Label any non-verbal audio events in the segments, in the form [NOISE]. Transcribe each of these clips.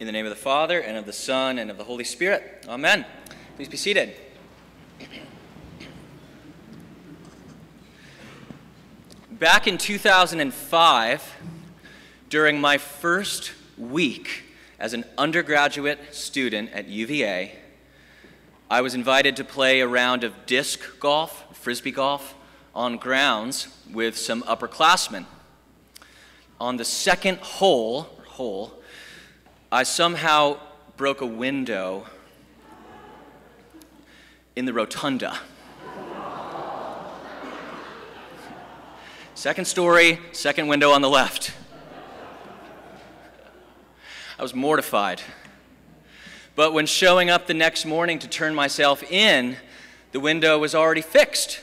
In the name of the Father, and of the Son, and of the Holy Spirit. Amen. Please be seated. Back in 2005, during my first week as an undergraduate student at UVA, I was invited to play a round of disc golf, frisbee golf, on grounds with some upperclassmen. On the second hole, hole, I somehow broke a window in the rotunda. Second story, second window on the left. I was mortified. But when showing up the next morning to turn myself in, the window was already fixed.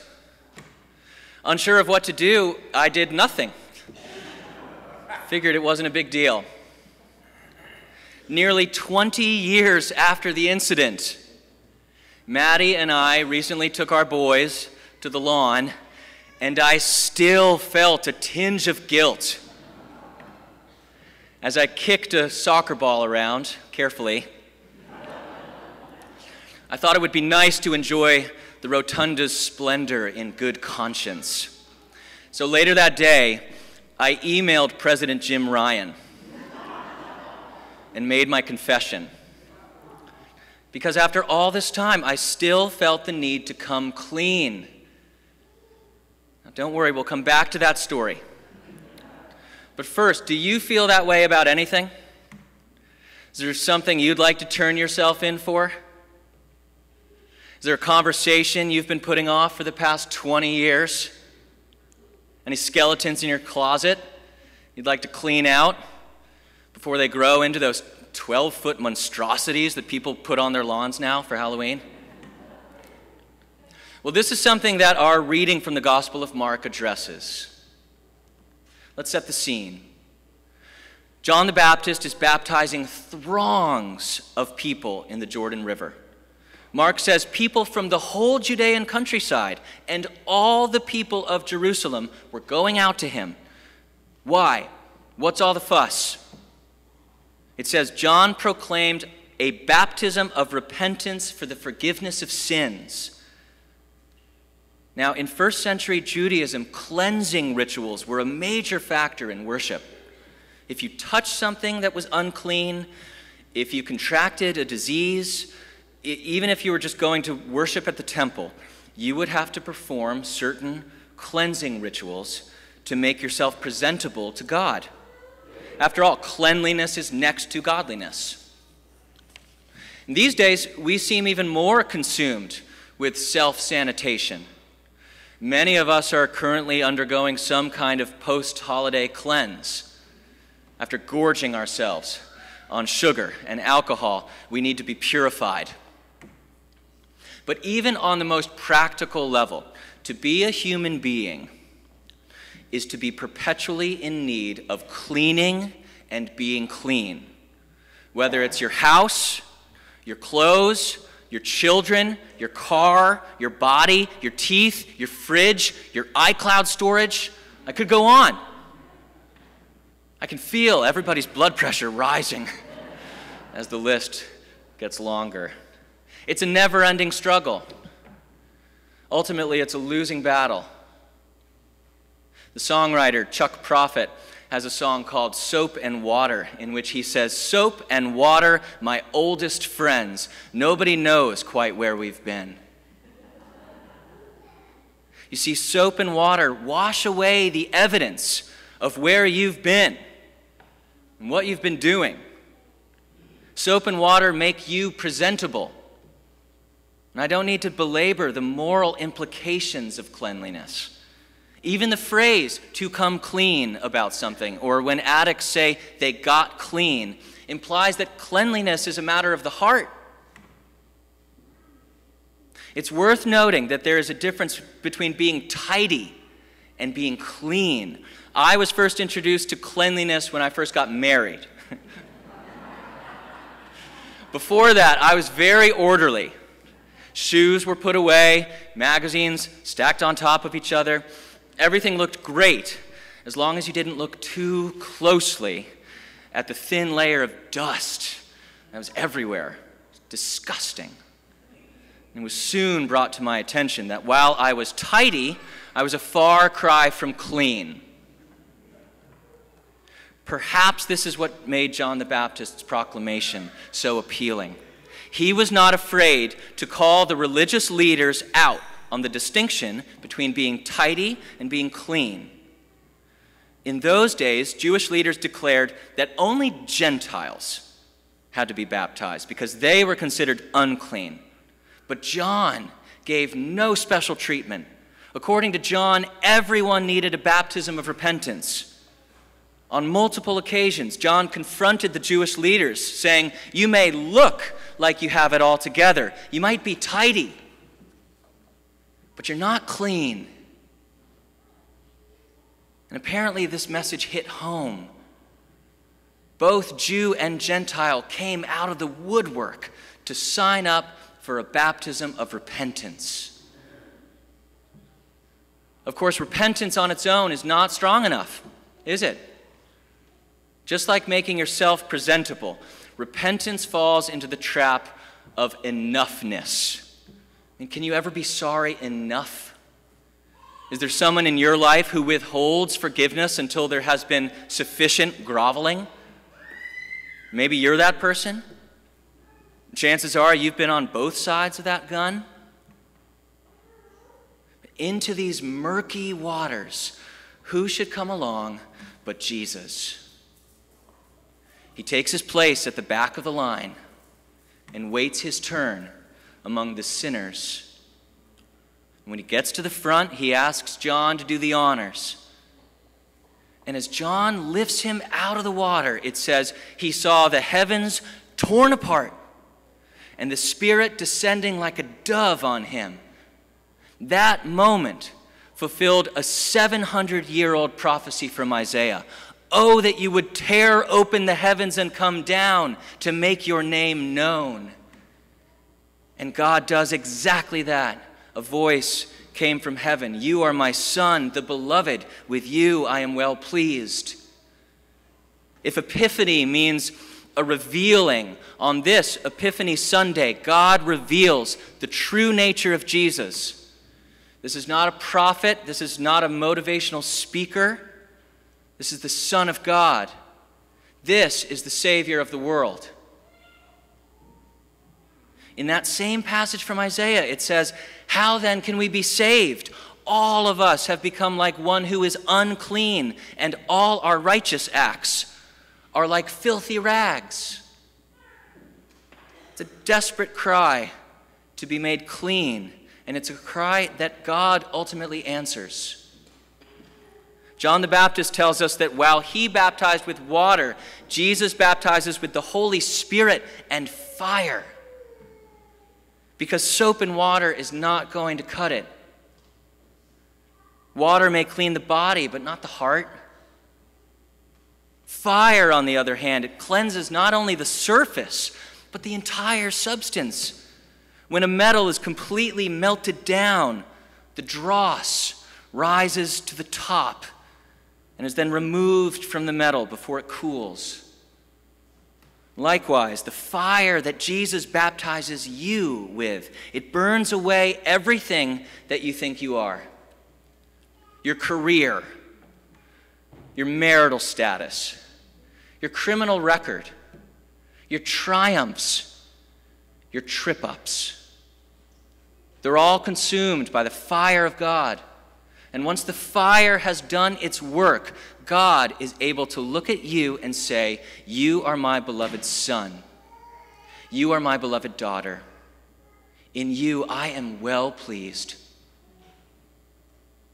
Unsure of what to do, I did nothing. Figured it wasn't a big deal. Nearly 20 years after the incident, Maddie and I recently took our boys to the lawn and I still felt a tinge of guilt as I kicked a soccer ball around carefully. I thought it would be nice to enjoy the rotunda's splendor in good conscience. So later that day, I emailed President Jim Ryan and made my confession. Because after all this time, I still felt the need to come clean now, don't worry, we'll come back to that story. But first, do you feel that way about anything? Is there something you'd like to turn yourself in for? Is there a conversation you've been putting off for the past 20 years? Any skeletons in your closet you'd like to clean out before they grow into those 12 foot monstrosities that people put on their lawns now for Halloween? Well, this is something that our reading from the Gospel of Mark addresses. Let's set the scene. John the Baptist is baptizing throngs of people in the Jordan River. Mark says people from the whole Judean countryside and all the people of Jerusalem were going out to him. Why? What's all the fuss? It says John proclaimed a baptism of repentance for the forgiveness of sins. Now, in first century Judaism, cleansing rituals were a major factor in worship. If you touched something that was unclean, if you contracted a disease, even if you were just going to worship at the temple, you would have to perform certain cleansing rituals to make yourself presentable to God. After all, cleanliness is next to godliness. these days, we seem even more consumed with self sanitation Many of us are currently undergoing some kind of post holiday cleanse. After gorging ourselves on sugar and alcohol, we need to be purified. But even on the most practical level, to be a human being is to be perpetually in need of cleaning and being clean. Whether it's your house, your clothes, your children, your car, your body, your teeth, your fridge, your iCloud storage. I could go on. I can feel everybody's blood pressure rising [LAUGHS] as the list gets longer. It's a never ending struggle. Ultimately, it's a losing battle. The songwriter Chuck Prophet has a song called Soap and Water, in which he says, Soap and water, my oldest friends. Nobody knows quite where we've been. You see, soap and water wash away the evidence of where you've been and what you've been doing. Soap and water make you presentable. And I don't need to belabor the moral implications of cleanliness. Even the phrase to come clean about something, or when addicts say they got clean, implies that cleanliness is a matter of the heart. It's worth noting that there is a difference between being tidy and being clean. I was first introduced to cleanliness when I first got married. [LAUGHS] Before that, I was very orderly. Shoes were put away, magazines stacked on top of each other. Everything looked great as long as you didn't look too closely at the thin layer of dust That was everywhere. Disgusting. And it was soon brought to my attention that while I was tidy, I was a far cry from clean. Perhaps this is what made John the Baptist's proclamation so appealing. He was not afraid to call the religious leaders out on the distinction between being tidy and being clean. In those days, Jewish leaders declared that only Gentiles had to be baptized because they were considered unclean. But John gave no special treatment. According to John, everyone needed a baptism of repentance. On multiple occasions, John confronted the Jewish leaders, saying, You may look like you have it all together. You might be tidy, but you're not clean. And apparently, this message hit home. Both Jew and Gentile came out of the woodwork to sign up for a baptism of repentance. Of course, repentance on its own is not strong enough, is it? Just like making yourself presentable, repentance falls into the trap of enoughness. And can you ever be sorry enough? Is there someone in your life who withholds forgiveness until there has been sufficient groveling? Maybe you're that person. Chances are you've been on both sides of that gun. Into these murky waters, who should come along but Jesus? He takes his place at the back of the line and waits his turn among the sinners. when he gets to the front, he asks John to do the honors. And as John lifts him out of the water, it says, he saw the heavens torn apart and the Spirit descending like a dove on him. That moment fulfilled a 700 year old prophecy from Isaiah Oh, that you would tear open the heavens and come down to make your name known. And God does exactly that. A voice came from heaven You are my Son, the beloved. With you I am well pleased. If Epiphany means a revealing, on this Epiphany Sunday, God reveals the true nature of Jesus. This is not a prophet, this is not a motivational speaker. This is the Son of God. This is the Savior of the world. In that same passage from Isaiah, it says, How then can we be saved? All of us have become like one who is unclean, and all our righteous acts are like filthy rags. It's a desperate cry to be made clean, and it's a cry that God ultimately answers. John the Baptist tells us that while he baptized with water, Jesus baptizes with the Holy Spirit and fire. Because soap and water is not going to cut it. Water may clean the body, but not the heart. Fire, on the other hand, it cleanses not only the surface, but the entire substance. When a metal is completely melted down, the dross rises to the top and is then removed from the metal before it cools. Likewise, the fire that Jesus baptizes you with, it burns away everything that you think you are. Your career, your marital status, your criminal record, your triumphs, your trip ups. They're all consumed by the fire of God. And once the fire has done its work, God is able to look at you and say, You are my beloved son. You are my beloved daughter. In you I am well pleased.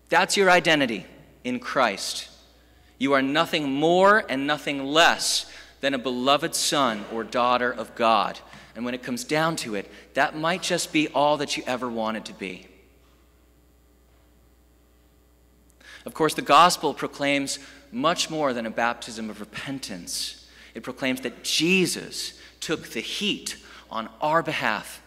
That's your identity in Christ. You are nothing more and nothing less than a beloved son or daughter of God. And when it comes down to it, that might just be all that you ever wanted to be. Of course, the gospel proclaims much more than a baptism of repentance. It proclaims that Jesus took the heat on our behalf.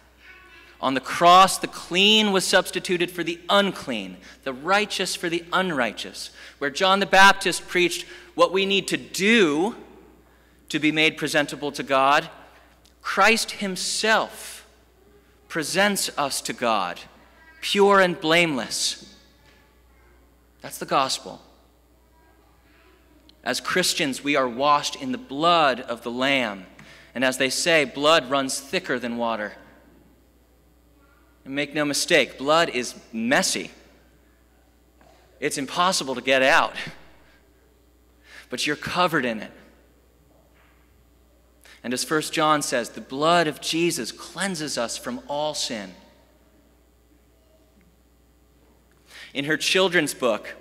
On the cross, the clean was substituted for the unclean, the righteous for the unrighteous. Where John the Baptist preached what we need to do to be made presentable to God, Christ Himself presents us to God, pure and blameless. That's the gospel. As Christians, we are washed in the blood of the Lamb. And as they say, blood runs thicker than water. And make no mistake, blood is messy. It's impossible to get out. But you're covered in it. And as 1 John says, the blood of Jesus cleanses us from all sin. In her children's book,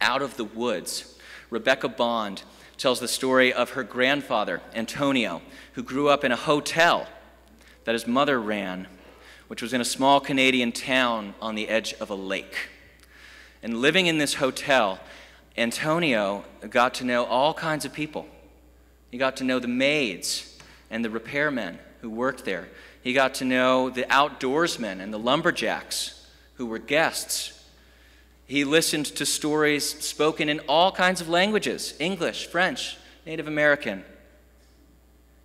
Out of the Woods, Rebecca Bond tells the story of her grandfather, Antonio, who grew up in a hotel that his mother ran, which was in a small Canadian town on the edge of a lake. And living in this hotel, Antonio got to know all kinds of people. He got to know the maids and the repairmen who worked there. He got to know the outdoorsmen and the lumberjacks who were guests. He listened to stories spoken in all kinds of languages English, French, Native American.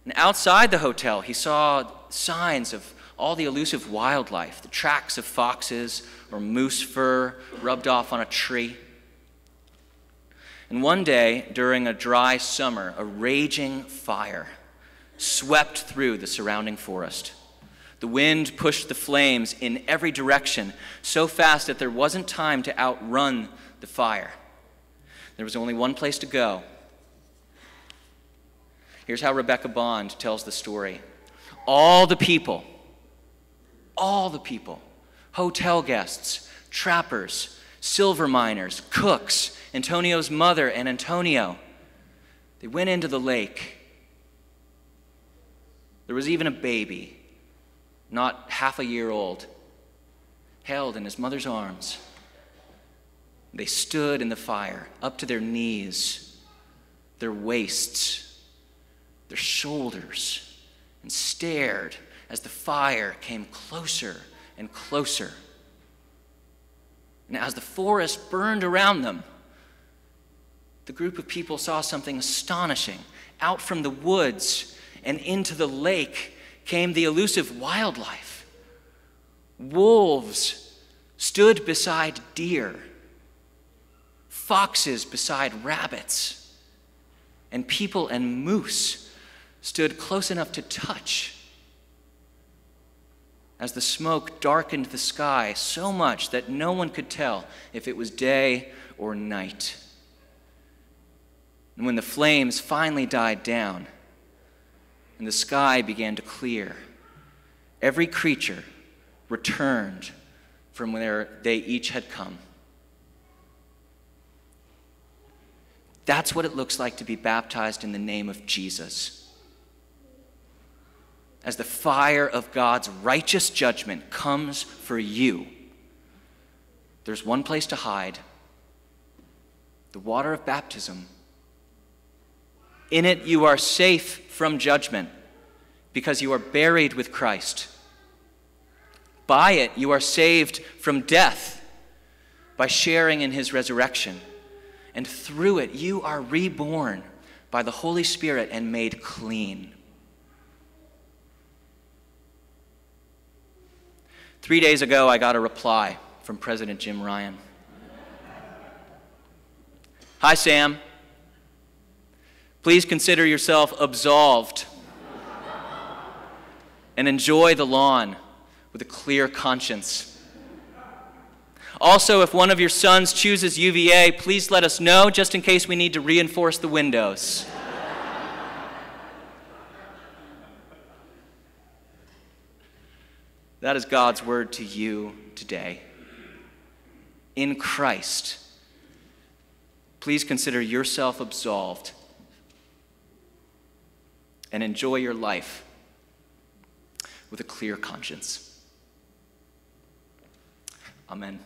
And outside the hotel, he saw signs of all the elusive wildlife the tracks of foxes or moose fur rubbed off on a tree. And one day, during a dry summer, a raging fire swept through the surrounding forest. The wind pushed the flames in every direction so fast that there wasn't time to outrun the fire. There was only one place to go. Here's how Rebecca Bond tells the story All the people, all the people, hotel guests, trappers, silver miners, cooks, Antonio's mother and Antonio. They went into the lake. There was even a baby, not half a year old, held in his mother's arms. They stood in the fire, up to their knees, their waists, their shoulders, and stared as the fire came closer and closer. And as the forest burned around them, the group of people saw something astonishing. Out from the woods and into the lake came the elusive wildlife. Wolves stood beside deer, foxes beside rabbits, and people and moose stood close enough to touch. As the smoke darkened the sky so much that no one could tell if it was day or night. And when the flames finally died down and the sky began to clear, every creature returned from where they each had come. That's what it looks like to be baptized in the name of Jesus. As the fire of God's righteous judgment comes for you, there's one place to hide the water of baptism in it, you are safe from judgment because you are buried with Christ. By it, you are saved from death by sharing in his resurrection. And through it, you are reborn by the Holy Spirit and made clean. Three days ago, I got a reply from President Jim Ryan. Hi, Sam. Please consider yourself absolved and enjoy the lawn with a clear conscience. Also, if one of your sons chooses UVA, please let us know just in case we need to reinforce the windows. that is God's word to you today. In Christ, please consider yourself absolved and enjoy your life with a clear conscience. Amen.